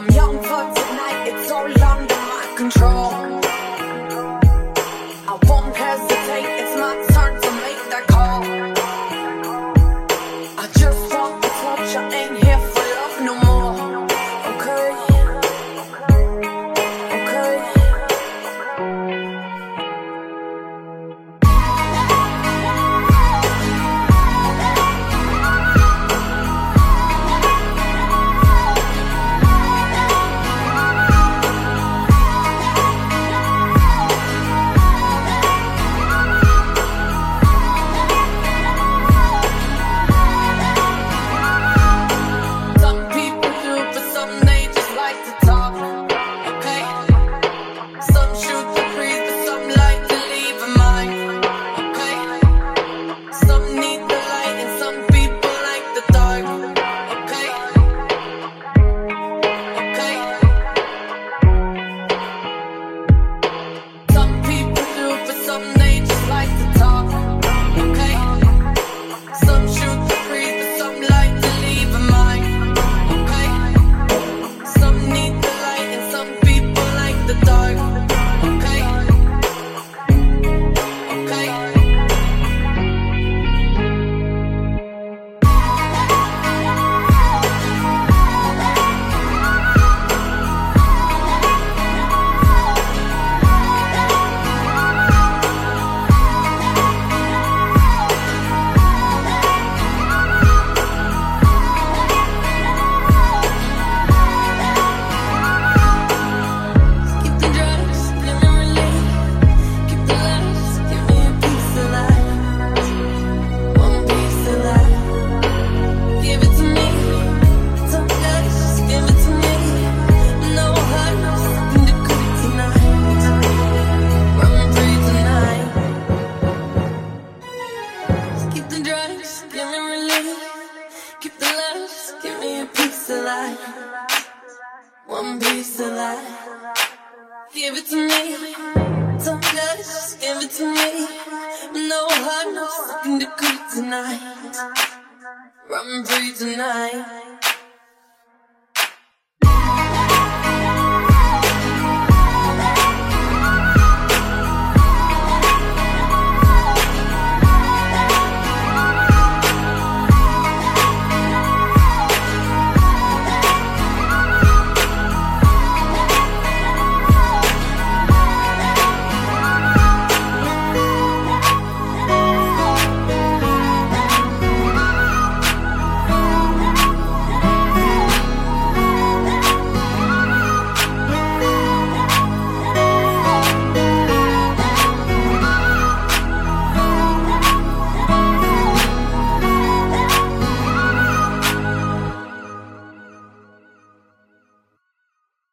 I'm young for tonight, it's all under my control. I won't hesitate, it's my turn to make that call. give me relief. Keep the give me a piece of life. One piece of life. Give it to me. Don't just give it to me. No no second degree tonight. Run free tonight.